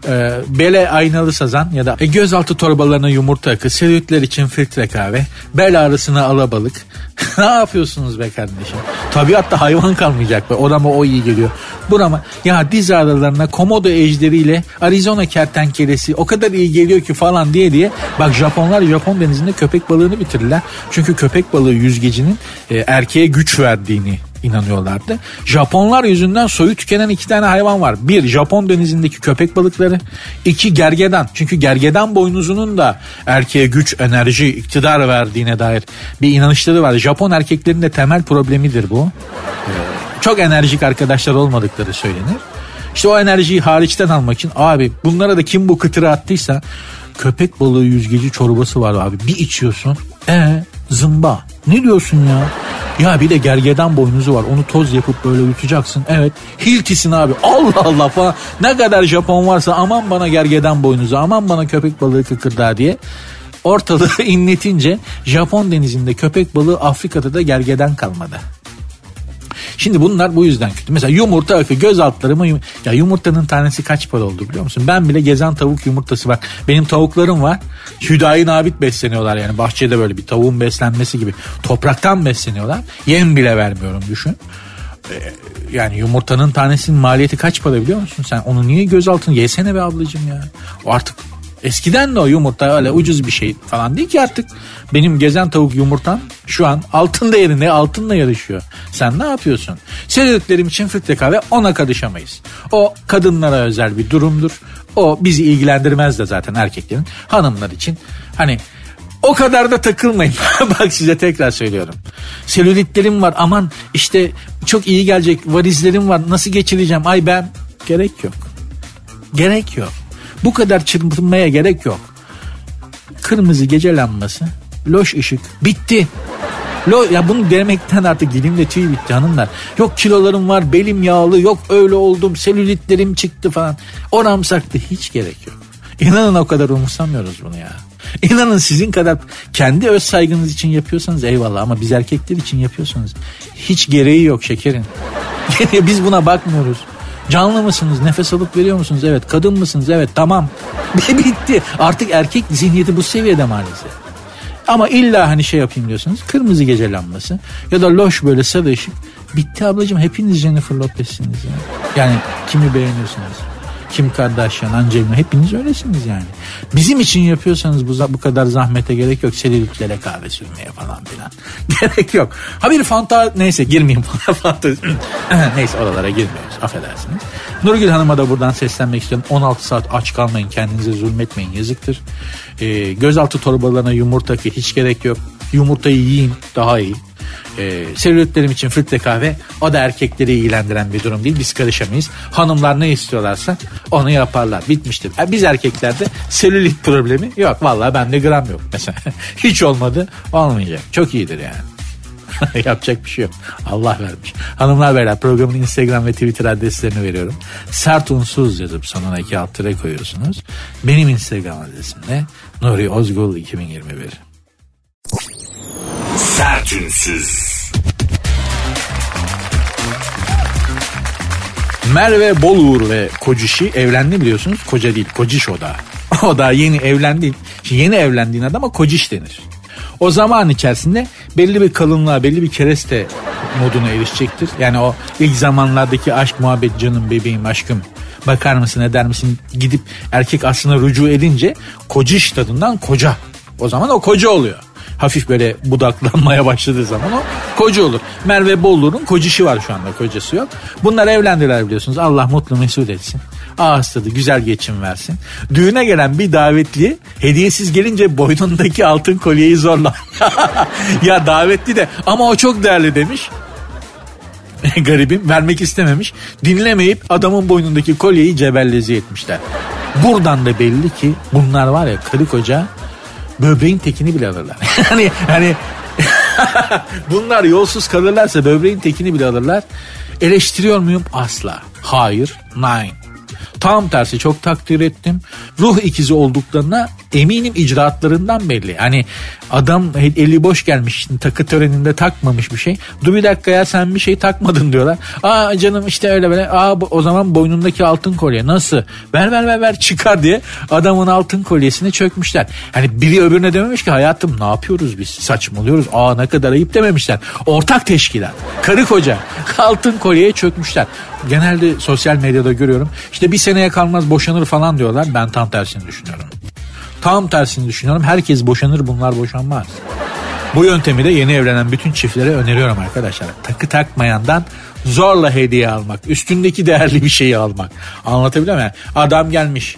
E, bele aynalı sazan ya da e, gözaltı torbalarına yumurta akı, selülitler için filtre kahve, bel ağrısına alabalık. [LAUGHS] ne yapıyorsunuz be kardeşim? Tabiatta hayvan kalmayacak be. Orama o iyi geliyor. Burama ya diz ağrılarına komodo ejderiyle Arizona kertenkelesi o kadar iyi geliyor ki falan diye diye. Bak Japonlar Japon denizinde köpek balığını bitirirler. Çünkü köpek balığı yüzgecinin e, erkeğe güç verdiğini inanıyorlardı. Japonlar yüzünden soyu tükenen iki tane hayvan var. Bir Japon denizindeki köpek balıkları. iki gergedan. Çünkü gergedan boynuzunun da erkeğe güç, enerji, iktidar verdiğine dair bir inanışları var. Japon erkeklerin de temel problemidir bu. Ee, çok enerjik arkadaşlar olmadıkları söylenir. İşte o enerjiyi hariçten almak için abi bunlara da kim bu kıtırı attıysa köpek balığı yüzgeci çorbası var abi. Bir içiyorsun. E zımba. Ne diyorsun ya? Ya bir de gergedan boynuzu var. Onu toz yapıp böyle yutacaksın. Evet. Hiltisin abi. Allah Allah falan. Ne kadar Japon varsa aman bana gergedan boynuzu. Aman bana köpek balığı kıkırdağı diye. Ortalığı [LAUGHS] inletince Japon denizinde köpek balığı Afrika'da da gergedan kalmadı. Şimdi bunlar bu yüzden kötü. Mesela yumurta akı göz altlarıma yum ya yumurtanın tanesi kaç para oldu biliyor musun? Ben bile gezen tavuk yumurtası bak. Benim tavuklarım var. Hüdayi nabit besleniyorlar yani bahçede böyle bir tavuğun beslenmesi gibi. Topraktan besleniyorlar. Yem bile vermiyorum düşün ee, yani yumurtanın tanesinin maliyeti kaç para biliyor musun sen? Onu niye göz altını yesene be ablacığım ya. O artık Eskiden de o yumurta öyle ucuz bir şey falan değil ki artık. Benim gezen tavuk yumurtam şu an altın değerinde altınla yarışıyor. Sen ne yapıyorsun? Selülitlerim için filtre kahve ona karışamayız. O kadınlara özel bir durumdur. O bizi ilgilendirmez de zaten erkeklerin. Hanımlar için hani o kadar da takılmayın. [LAUGHS] Bak size tekrar söylüyorum. Selülitlerim var aman işte çok iyi gelecek varizlerim var nasıl geçireceğim ay ben gerek yok. Gerek yok. Bu kadar çırpınmaya gerek yok. Kırmızı gece lambası, loş ışık bitti. Lo, ya bunu demekten artık dilimde tüy bitti hanımlar. Yok kilolarım var, belim yağlı, yok öyle oldum, selülitlerim çıktı falan. Oram sarktı hiç gerek yok. İnanın o kadar umursamıyoruz bunu ya. İnanın sizin kadar kendi öz saygınız için yapıyorsanız eyvallah ama biz erkekler için yapıyorsanız hiç gereği yok şekerin. [LAUGHS] biz buna bakmıyoruz. Canlı mısınız? Nefes alıp veriyor musunuz? Evet. Kadın mısınız? Evet. Tamam. [LAUGHS] Bitti. Artık erkek zihniyeti bu seviyede maalesef. Ama illa hani şey yapayım diyorsunuz. Kırmızı gece lambası ya da loş böyle sarı. Bitti ablacığım hepiniz Jennifer Lopez'siniz ya. Yani kimi beğeniyorsunuz? Kim Kardashian, Angelina hepiniz öylesiniz yani. Bizim için yapıyorsanız bu, bu kadar zahmete gerek yok. Selülitlere kahve sürmeye falan filan. [LAUGHS] gerek yok. Ha bir fanta neyse girmeyeyim [LAUGHS] fanta. [LAUGHS] neyse oralara girmiyoruz affedersiniz. Nurgül Hanım'a da buradan seslenmek istiyorum. 16 saat aç kalmayın kendinize zulmetmeyin yazıktır. Ee, gözaltı torbalarına yumurta ki hiç gerek yok. Yumurtayı yiyin daha iyi e, selülitlerim için filtre kahve o da erkekleri ilgilendiren bir durum değil. Biz karışamayız. Hanımlar ne istiyorlarsa onu yaparlar. Bitmiştir. Yani biz erkeklerde selülit problemi yok. Vallahi bende gram yok mesela. [LAUGHS] Hiç olmadı olmayacak. Çok iyidir yani. [LAUGHS] Yapacak bir şey yok. Allah vermiş. Hanımlar beyler programın Instagram ve Twitter adreslerini veriyorum. Sert unsuz yazıp sonuna iki alt koyuyorsunuz. Benim Instagram adresim de Nuri Ozgul 2021. Sertünsüz. Merve Boluğur ve Kocişi evlendi biliyorsunuz. Koca değil, Kociş o da. [LAUGHS] O da yeni evlendi. Yeni evlendiğin adama Kociş denir. O zaman içerisinde belli bir kalınlığa, belli bir kereste moduna erişecektir. Yani o ilk zamanlardaki aşk muhabbet canım bebeğim aşkım bakar mısın eder misin gidip erkek aslında rücu edince kociş tadından koca. O zaman o koca oluyor hafif böyle budaklanmaya [LAUGHS] başladığı zaman o koca olur. Merve Bollur'un kocişi var şu anda kocası yok. Bunlar evlendiler biliyorsunuz. Allah mutlu mesut etsin. Ağız tadı güzel geçim versin. Düğüne gelen bir davetli hediyesiz gelince boynundaki altın kolyeyi zorla. [LAUGHS] ya davetli de ama o çok değerli demiş. [LAUGHS] garibim vermek istememiş. Dinlemeyip adamın boynundaki kolyeyi cebellezi etmişler. Buradan da belli ki bunlar var ya karı koca böbreğin tekini bile alırlar. [LAUGHS] hani hani [LAUGHS] bunlar yolsuz kalırlarsa böbreğin tekini bile alırlar. Eleştiriyor muyum? Asla. Hayır. Nine. Tam tersi çok takdir ettim. Ruh ikizi olduklarına eminim icraatlarından belli. Hani adam eli boş gelmiş takı töreninde takmamış bir şey. Dur bir dakika ya sen bir şey takmadın diyorlar. Aa canım işte öyle böyle. Aa o zaman boynundaki altın kolye nasıl? Ver ver ver ver çıkar diye adamın altın kolyesini çökmüşler. Hani biri öbürüne dememiş ki hayatım ne yapıyoruz biz saçmalıyoruz. Aa ne kadar ayıp dememişler. Ortak teşkilat. Karı koca altın kolyeye çökmüşler. Genelde sosyal medyada görüyorum. İşte bir seneye kalmaz boşanır falan diyorlar. Ben tam tersini düşünüyorum. Tam tersini düşünüyorum. Herkes boşanır bunlar boşanmaz. Bu yöntemi de yeni evlenen bütün çiftlere öneriyorum arkadaşlar. Takı takmayandan zorla hediye almak. Üstündeki değerli bir şeyi almak. Anlatabiliyor muyum? Adam gelmiş.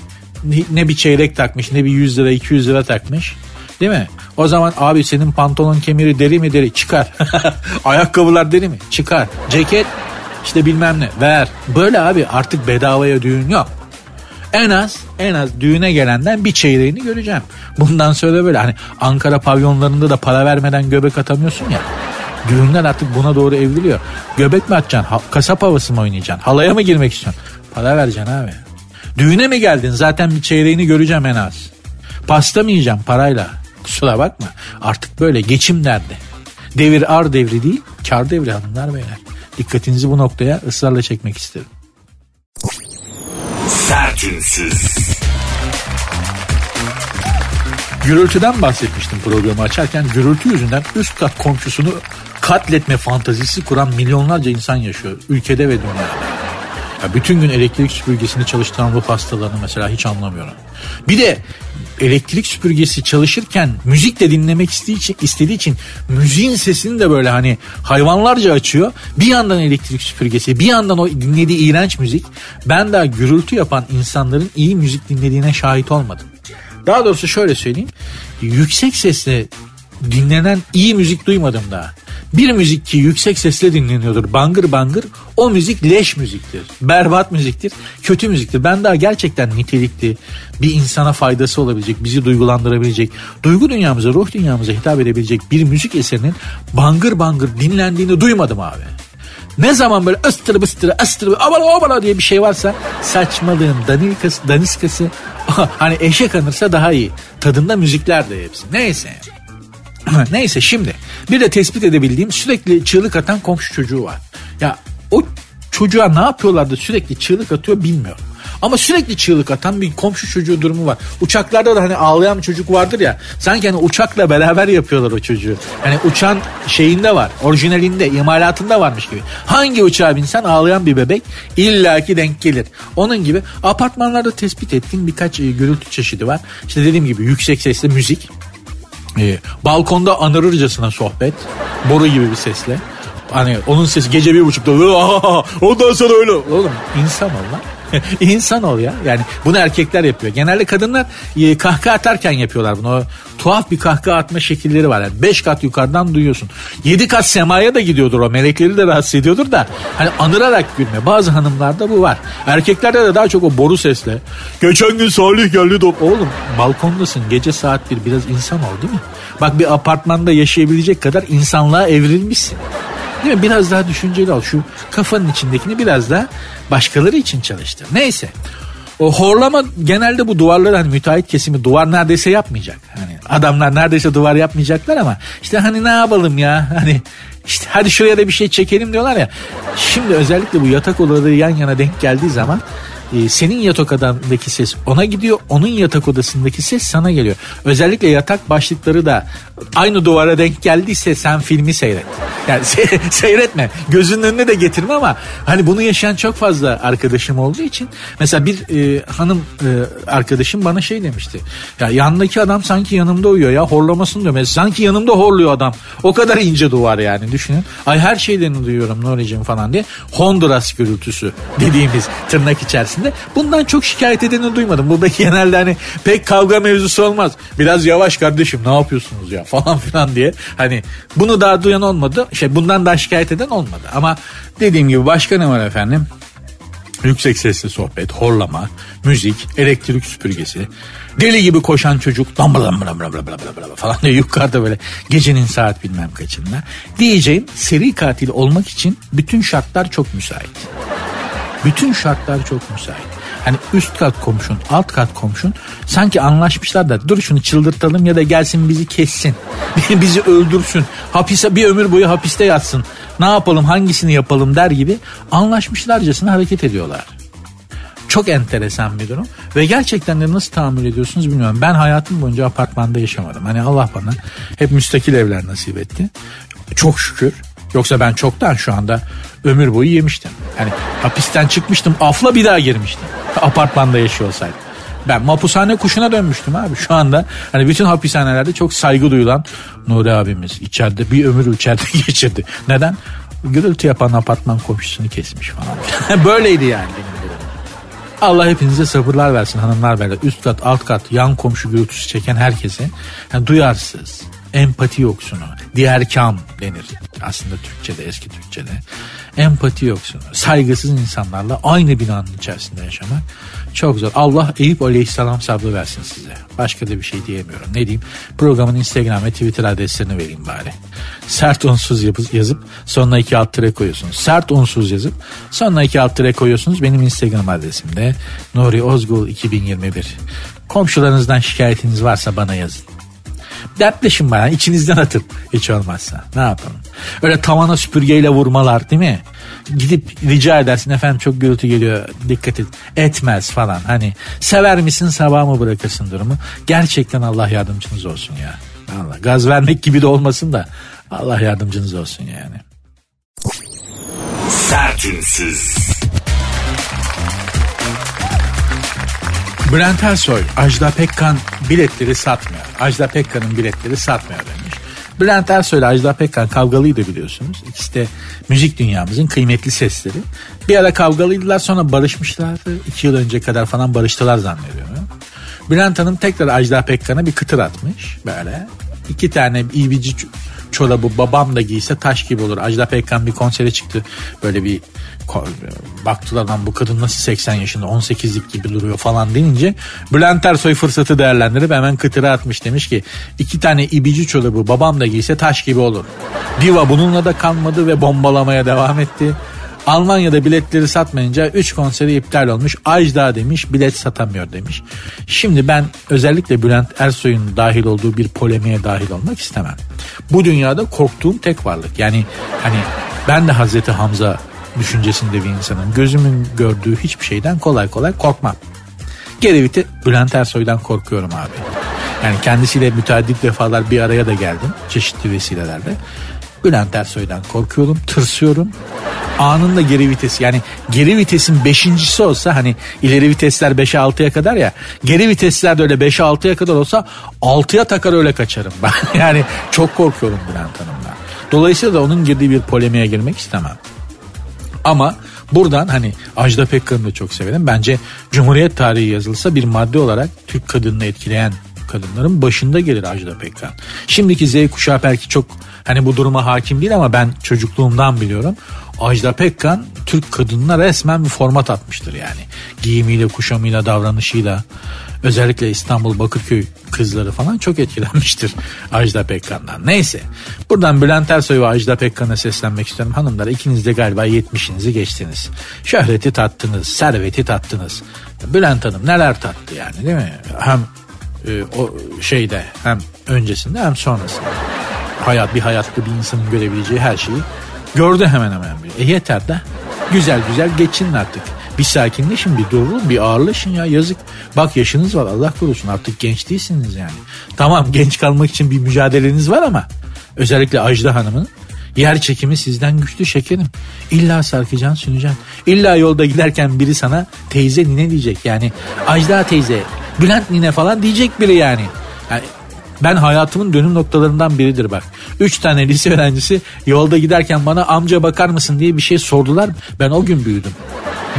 Ne bir çeyrek takmış ne bir 100 lira 200 lira takmış. Değil mi? O zaman abi senin pantolon kemeri deri mi deri çıkar. [LAUGHS] Ayakkabılar deri mi? Çıkar. Ceket işte bilmem ne ver. Böyle abi artık bedavaya düğün yok. En az en az düğüne gelenden bir çeyreğini göreceğim. Bundan sonra böyle hani Ankara pavyonlarında da para vermeden göbek atamıyorsun ya. Düğünler artık buna doğru evriliyor. Göbek mi atacaksın? Ha, kasap havası mı oynayacaksın? Halaya mı girmek istiyorsun? Para vereceksin abi. Düğüne mi geldin? Zaten bir çeyreğini göreceğim en az. Pasta mı yiyeceğim parayla? Kusura bakma. Artık böyle geçim derdi. Devir ar devri değil, kar devri hanımlar beyler. Dikkatinizi bu noktaya ısrarla çekmek isterim. Sertünsüz. Gürültüden bahsetmiştim programı açarken. Gürültü yüzünden üst kat komşusunu katletme fantazisi kuran milyonlarca insan yaşıyor ülkede ve dünyada. Ya bütün gün elektrik süpürgesini çalıştıran ruh hastalarını mesela hiç anlamıyorum. Bir de elektrik süpürgesi çalışırken müzik de dinlemek istediği için, istediği için müziğin sesini de böyle hani hayvanlarca açıyor. Bir yandan elektrik süpürgesi bir yandan o dinlediği iğrenç müzik. Ben daha gürültü yapan insanların iyi müzik dinlediğine şahit olmadım. Daha doğrusu şöyle söyleyeyim. Yüksek sesle dinlenen iyi müzik duymadım daha. Bir müzik ki yüksek sesle dinleniyordur bangır bangır o müzik leş müziktir. Berbat müziktir. Kötü müziktir. Ben daha gerçekten nitelikli bir insana faydası olabilecek, bizi duygulandırabilecek, duygu dünyamıza, ruh dünyamıza hitap edebilecek bir müzik eserinin bangır bangır dinlendiğini duymadım abi. Ne zaman böyle ıstırı bıstırı ıstırı abala abala diye bir şey varsa saçmalığın daniskası, daniskası [LAUGHS] hani eşek anırsa daha iyi. Tadında müzikler de hepsi. Neyse. Neyse şimdi bir de tespit edebildiğim sürekli çığlık atan komşu çocuğu var. Ya o çocuğa ne yapıyorlardı sürekli çığlık atıyor bilmiyorum. Ama sürekli çığlık atan bir komşu çocuğu durumu var. Uçaklarda da hani ağlayan bir çocuk vardır ya. Sanki hani uçakla beraber yapıyorlar o çocuğu. Hani uçan şeyinde var. Orijinalinde, imalatında varmış gibi. Hangi uçağa binsen ağlayan bir bebek illaki denk gelir. Onun gibi apartmanlarda tespit ettiğim birkaç e, gürültü çeşidi var. İşte dediğim gibi yüksek sesli müzik. E, balkonda anırırcasına sohbet. Boru gibi bir sesle. Hani onun sesi gece bir buçukta ondan sonra öyle. Oğlum insan ol lan. [LAUGHS] İnsan ol ya. Yani bunu erkekler yapıyor. Genelde kadınlar e, kahkaha atarken yapıyorlar bunu. O, tuhaf bir kahkaha atma şekilleri var. Yani beş kat yukarıdan duyuyorsun. Yedi kat semaya da gidiyordur o. Melekleri de rahatsız ediyordur da. Hani anırarak gülme. Bazı hanımlarda bu var. Erkeklerde de daha çok o boru sesle. Geçen gün Salih geldi. Top. Oğlum balkondasın. Gece saat bir biraz insan ol değil mi? Bak bir apartmanda yaşayabilecek kadar insanlığa evrilmişsin. Değil mi? Biraz daha düşünceli ol. Şu kafanın içindekini biraz daha başkaları için çalıştır. Neyse. O horlama genelde bu duvarları hani müteahhit kesimi duvar neredeyse yapmayacak. Hani adamlar neredeyse duvar yapmayacaklar ama işte hani ne yapalım ya hani işte hadi şuraya da bir şey çekelim diyorlar ya. Şimdi özellikle bu yatak odaları yan yana denk geldiği zaman e, senin yatak odandaki ses ona gidiyor. Onun yatak odasındaki ses sana geliyor. Özellikle yatak başlıkları da aynı duvara denk geldiyse sen filmi seyret. Yani [LAUGHS] se- seyretme. Gözünün önüne de getirme ama hani bunu yaşayan çok fazla arkadaşım olduğu için mesela bir e, hanım e, arkadaşım bana şey demişti. Ya yanındaki adam sanki yanımda uyuyor ya horlamasın diyor. Mesela sanki yanımda horluyor adam. O kadar ince duvar yani düşünün. Ay her şeylerini duyuyorum Nuri'cim falan diye. Honduras gürültüsü dediğimiz tırnak içerisinde içerisinde. Bundan çok şikayet edeni duymadım. Bu belki [LAUGHS] genelde hani pek kavga mevzusu olmaz. Biraz yavaş kardeşim ne yapıyorsunuz ya falan filan diye. Hani bunu daha duyan olmadı. Şey bundan daha şikayet eden olmadı. Ama dediğim gibi başka ne var efendim? Yüksek sesli sohbet, horlama, müzik, elektrik süpürgesi, deli gibi koşan çocuk dambala dambala dambala dambala falan diye yukarıda böyle gecenin saat bilmem kaçında. Diyeceğim seri katil olmak için bütün şartlar çok müsait. Bütün şartlar çok müsait. Hani üst kat komşun, alt kat komşun sanki anlaşmışlar da dur şunu çıldırtalım ya da gelsin bizi kessin. [LAUGHS] bizi öldürsün. Hapise bir ömür boyu hapiste yatsın. Ne yapalım hangisini yapalım der gibi anlaşmışlarcasına hareket ediyorlar. Çok enteresan bir durum. Ve gerçekten de nasıl tahammül ediyorsunuz bilmiyorum. Ben hayatım boyunca apartmanda yaşamadım. Hani Allah bana hep müstakil evler nasip etti. Çok şükür. Yoksa ben çoktan şu anda ömür boyu yemiştim. Hani hapisten çıkmıştım afla bir daha girmiştim. [LAUGHS] Apartmanda yaşıyor olsaydım. Ben mapushane kuşuna dönmüştüm abi. Şu anda hani bütün hapishanelerde çok saygı duyulan Nuri abimiz içeride bir ömür içeride [LAUGHS] geçirdi. Neden? Gürültü yapan apartman komşusunu kesmiş falan. [LAUGHS] Böyleydi yani. Allah hepinize sabırlar versin hanımlar beyler. Üst kat alt kat yan komşu gürültüsü çeken herkese yani duyarsız, empati yoksunu, diğer kam denir aslında Türkçe'de eski Türkçe'de. Empati yoksunu, saygısız insanlarla aynı binanın içerisinde yaşamak çok zor. Allah Eyüp Aleyhisselam sabrı versin size. Başka da bir şey diyemiyorum. Ne diyeyim? Programın Instagram ve Twitter adreslerini vereyim bari. Sert unsuz yazıp sonuna iki alt tere koyuyorsunuz. Sert unsuz yazıp sonuna iki alt tere koyuyorsunuz. Benim Instagram adresimde Nuri Ozgul 2021. Komşularınızdan şikayetiniz varsa bana yazın dertleşin bana içinizden atın hiç olmazsa ne yapalım. Öyle tavana süpürgeyle vurmalar değil mi? Gidip rica edersin efendim çok gürültü geliyor dikkat et. Etmez falan hani sever misin sabah mı bırakırsın durumu. Gerçekten Allah yardımcınız olsun ya. Allah gaz vermek gibi de olmasın da Allah yardımcınız olsun yani. Sertünsüz. Bülent Ersoy, Ajda Pekkan biletleri satmıyor. Ajda Pekkan'ın biletleri satmıyor demiş. Bülent Ersoy ile Ajda Pekkan kavgalıydı biliyorsunuz. İkisi de müzik dünyamızın kıymetli sesleri. Bir ara kavgalıydılar sonra barışmışlardı. İki yıl önce kadar falan barıştılar zannediyorum. Bülent Hanım tekrar Ajda Pekkan'a bir kıtır atmış böyle. İki tane ibici çorabı babam da giyse taş gibi olur. Ajda Pekkan bir konsere çıktı. Böyle bir baktılar lan bu kadın nasıl 80 yaşında 18'lik gibi duruyor falan denince Bülent Ersoy fırsatı değerlendirip hemen kıtıra atmış demiş ki iki tane ibici çorabı babam da giyse taş gibi olur. Diva bununla da kalmadı ve bombalamaya devam etti. Almanya'da biletleri satmayınca 3 konseri iptal olmuş. Ajda demiş bilet satamıyor demiş. Şimdi ben özellikle Bülent Ersoy'un dahil olduğu bir polemiğe dahil olmak istemem. Bu dünyada korktuğum tek varlık. Yani hani ben de Hazreti Hamza düşüncesinde bir insanım. Gözümün gördüğü hiçbir şeyden kolay kolay korkmam. Gerevite Bülent Ersoy'dan korkuyorum abi. Yani kendisiyle müteaddit defalar bir araya da geldim çeşitli vesilelerle. Bülent Ersoy'dan korkuyorum, tırsıyorum. Anında geri vitesi yani geri vitesin beşincisi olsa hani ileri vitesler 5'e 6'ya kadar ya geri vitesler de öyle 5'e 6'ya kadar olsa 6'ya takar öyle kaçarım ben. [LAUGHS] yani çok korkuyorum Bülent Hanım'dan. Dolayısıyla da onun girdiği bir polemiğe girmek istemem. Ama buradan hani Ajda Pekkan'ı da çok severim. Bence Cumhuriyet tarihi yazılsa bir madde olarak Türk kadınını etkileyen kadınların başında gelir Ajda Pekkan. Şimdiki Z kuşağı belki çok hani bu duruma hakim değil ama ben çocukluğumdan biliyorum. Ajda Pekkan Türk kadınına resmen bir format atmıştır yani. Giyimiyle, kuşamıyla, davranışıyla. Özellikle İstanbul Bakırköy kızları falan çok etkilenmiştir Ajda Pekkan'dan. Neyse buradan Bülent Ersoy ve Ajda Pekkan'a seslenmek istiyorum. Hanımlar ikiniz de galiba 70'inizi geçtiniz. Şöhreti tattınız, serveti tattınız. Bülent Hanım neler tattı yani değil mi? Hem e, o şeyde hem öncesinde hem sonrasında. Hayat bir hayatta bir insanın görebileceği her şeyi gördü hemen hemen. E yeter de güzel güzel geçin artık. Bir sakinleşin bir durun bir ağırlaşın ya yazık. Bak yaşınız var Allah korusun artık genç değilsiniz yani. Tamam genç kalmak için bir mücadeleniz var ama özellikle Ajda Hanım'ın Yer çekimi sizden güçlü şekerim. İlla sarkacaksın sünacaksın. İlla yolda giderken biri sana teyze nine diyecek. Yani Ajda teyze, Bülent nine falan diyecek biri yani. yani ben hayatımın dönüm noktalarından biridir bak. Üç tane lise öğrencisi yolda giderken bana amca bakar mısın diye bir şey sordular. Ben o gün büyüdüm.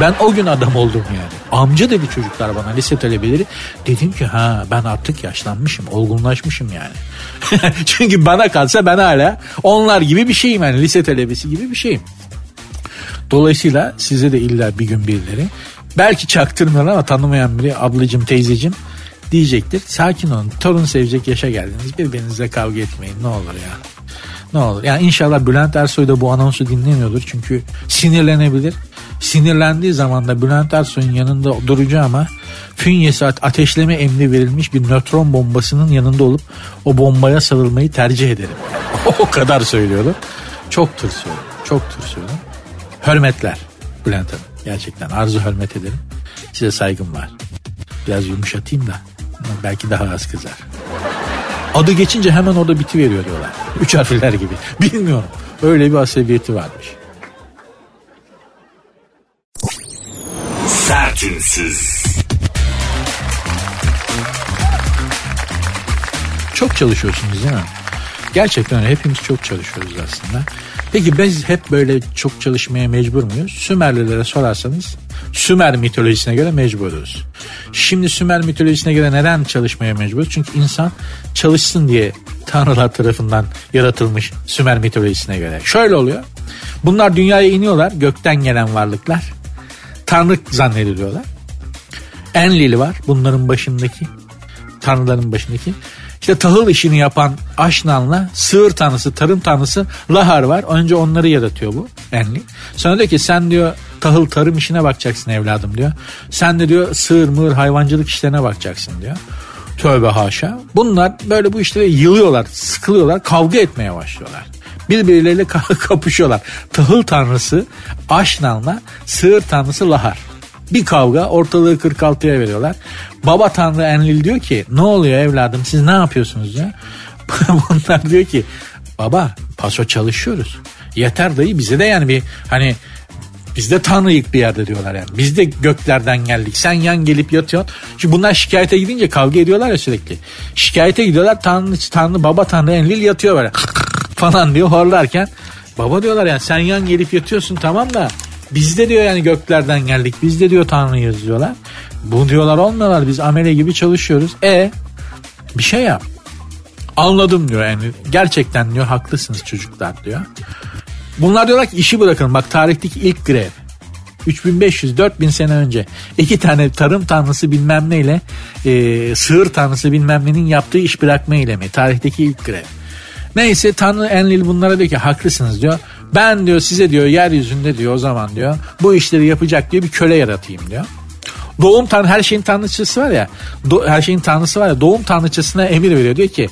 Ben o gün adam oldum yani. Amca dedi çocuklar bana lise talebeleri. Dedim ki ha ben artık yaşlanmışım, olgunlaşmışım yani. [LAUGHS] Çünkü bana kalsa ben hala onlar gibi bir şeyim yani lise talebesi gibi bir şeyim. Dolayısıyla size de illa bir gün birileri belki çaktırmıyorlar ama tanımayan biri ablacım teyzecim diyecektir. Sakin olun torun sevecek yaşa geldiniz birbirinizle kavga etmeyin ne olur ya. Ne olur. Yani inşallah Bülent Ersoy da bu anonsu dinlemiyordur. Çünkü sinirlenebilir. Sinirlendiği zaman da Bülent Ersoy'un yanında duracağım ama fünyesi ateşleme emri verilmiş bir nötron bombasının yanında olup o bombaya sarılmayı tercih ederim. [LAUGHS] o kadar söylüyorum. Çok tırsıyorum. Çok tırsıyorum. Hürmetler Bülent Hanım. Gerçekten arzu hürmet ederim. Size saygım var. Biraz yumuşatayım da belki daha az kızar. Adı geçince hemen orada biti veriyor diyorlar. Üç harfler gibi. [LAUGHS] Bilmiyorum. Öyle bir asabiyeti varmış. Sertünsüz. Çok çalışıyorsunuz değil mi? Gerçekten öyle. Hepimiz çok çalışıyoruz aslında. Peki biz hep böyle çok çalışmaya mecbur muyuz? Sümerlilere sorarsanız Sümer mitolojisine göre mecburuz. Şimdi Sümer mitolojisine göre neden çalışmaya mecburuz? Çünkü insan çalışsın diye tanrılar tarafından yaratılmış Sümer mitolojisine göre. Şöyle oluyor. Bunlar dünyaya iniyorlar. Gökten gelen varlıklar. Tanrı zannediliyorlar. Enlil var bunların başındaki. Tanrıların başındaki. İşte tahıl işini yapan Aşnan'la sığır tanrısı, tarım tanrısı Lahar var. Önce onları yaratıyor bu Enli. Sonra diyor ki sen diyor tahıl tarım işine bakacaksın evladım diyor. Sen de diyor sığır mığır hayvancılık işlerine bakacaksın diyor. Tövbe haşa. Bunlar böyle bu işlere yılıyorlar, sıkılıyorlar, kavga etmeye başlıyorlar. Birbirleriyle [LAUGHS] kapışıyorlar. Tahıl tanrısı Aşnan'la sığır tanrısı Lahar. Bir kavga ortalığı 46'ya veriyorlar. Baba Tanrı Enlil diyor ki ne oluyor evladım siz ne yapıyorsunuz ya? [LAUGHS] Bunlar diyor ki baba paso çalışıyoruz. Yeter dayı bize de yani bir hani biz de tanrıyık bir yerde diyorlar yani. Biz de göklerden geldik. Sen yan gelip yatıyorsun. Çünkü bunlar şikayete gidince kavga ediyorlar ya sürekli. Şikayete gidiyorlar. Tanrı, tanrı baba tanrı Enlil yatıyor böyle [LAUGHS] falan diyor horlarken. Baba diyorlar yani sen yan gelip yatıyorsun tamam da biz de diyor yani göklerden geldik. Biz de diyor Tanrıyız diyorlar. Bu diyorlar olmuyorlar biz amele gibi çalışıyoruz. E bir şey yap. Anladım diyor yani gerçekten diyor haklısınız çocuklar diyor. Bunlar diyorlar ki işi bırakın bak tarihteki ilk grev. 3500-4000 sene önce iki tane tarım tanrısı bilmem neyle e, sığır tanrısı bilmem nenin yaptığı iş bırakma eylemi. Tarihteki ilk grev. Neyse Tanrı Enlil bunlara diyor ki haklısınız diyor. Ben diyor size diyor yeryüzünde diyor o zaman diyor bu işleri yapacak diyor bir köle yaratayım diyor. Doğum tanrı her şeyin tanrıçısı var ya do, her şeyin tanrısı var ya doğum tanrıçısına emir veriyor diyor ki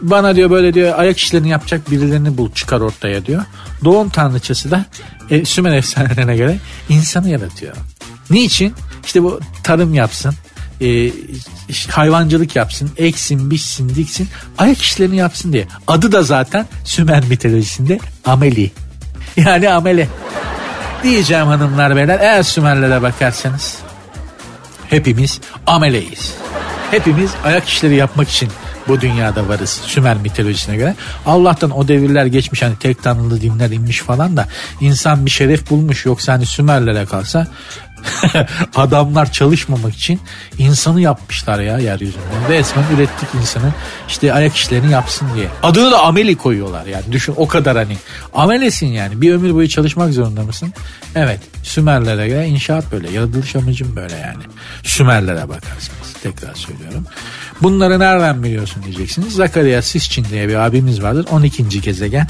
bana diyor böyle diyor ayak işlerini yapacak birilerini bul çıkar ortaya diyor. Doğum tanrıçısı da e, Sümer efsanelerine göre insanı yaratıyor. Niçin? İşte bu tarım yapsın, e, hayvancılık yapsın, eksin, biçsin, diksin, ayak işlerini yapsın diye. Adı da zaten Sümer mitolojisinde Ameli. Yani Amele. Diyeceğim hanımlar beyler eğer Sümerlere bakarsanız hepimiz ameleyiz. Hepimiz ayak işleri yapmak için bu dünyada varız Sümer mitolojisine göre. Allah'tan o devirler geçmiş hani tek tanrılı dinler inmiş falan da insan bir şeref bulmuş yoksa hani Sümerlere kalsa [LAUGHS] adamlar çalışmamak için insanı yapmışlar ya yeryüzünde. Resmen ürettik insanı işte ayak işlerini yapsın diye. Adını da ameli koyuyorlar yani düşün o kadar hani. Amelesin yani bir ömür boyu çalışmak zorunda mısın? Evet Sümerlere göre inşaat böyle yaratılış amacım böyle yani. Sümerlere bakarsanız tekrar söylüyorum. Bunları nereden biliyorsun diyeceksiniz. Zakaria Sisçin diye bir abimiz vardır 12. gezegen.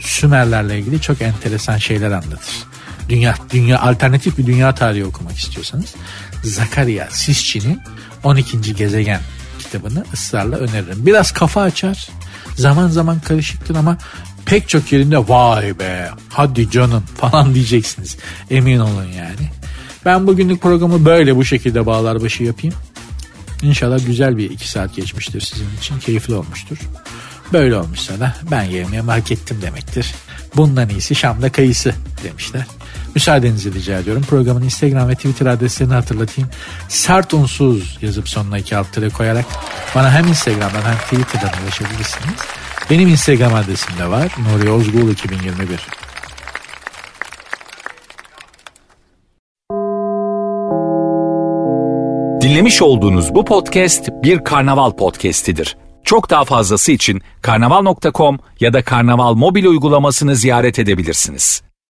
Sümerlerle ilgili çok enteresan şeyler anlatır dünya dünya alternatif bir dünya tarihi okumak istiyorsanız Zakaria Sisçi'nin 12. gezegen kitabını ısrarla öneririm. Biraz kafa açar. Zaman zaman karışıktır ama pek çok yerinde vay be hadi canım falan [LAUGHS] diyeceksiniz. Emin olun yani. Ben bugünlük programı böyle bu şekilde bağlar başı yapayım. İnşallah güzel bir iki saat geçmiştir sizin için. Keyifli olmuştur. Böyle olmuşsa da ben yemeğe hak ettim demektir. Bundan iyisi Şam'da kayısı demişler. Müsaadenizi rica ediyorum. Programın Instagram ve Twitter adreslerini hatırlatayım. Sert unsuz yazıp sonuna iki alt tere koyarak bana hem Instagram'dan hem Twitter'dan ulaşabilirsiniz. Benim Instagram adresim de var. Nuri Ozgul 2021. Dinlemiş olduğunuz bu podcast bir karnaval podcastidir. Çok daha fazlası için karnaval.com ya da karnaval mobil uygulamasını ziyaret edebilirsiniz.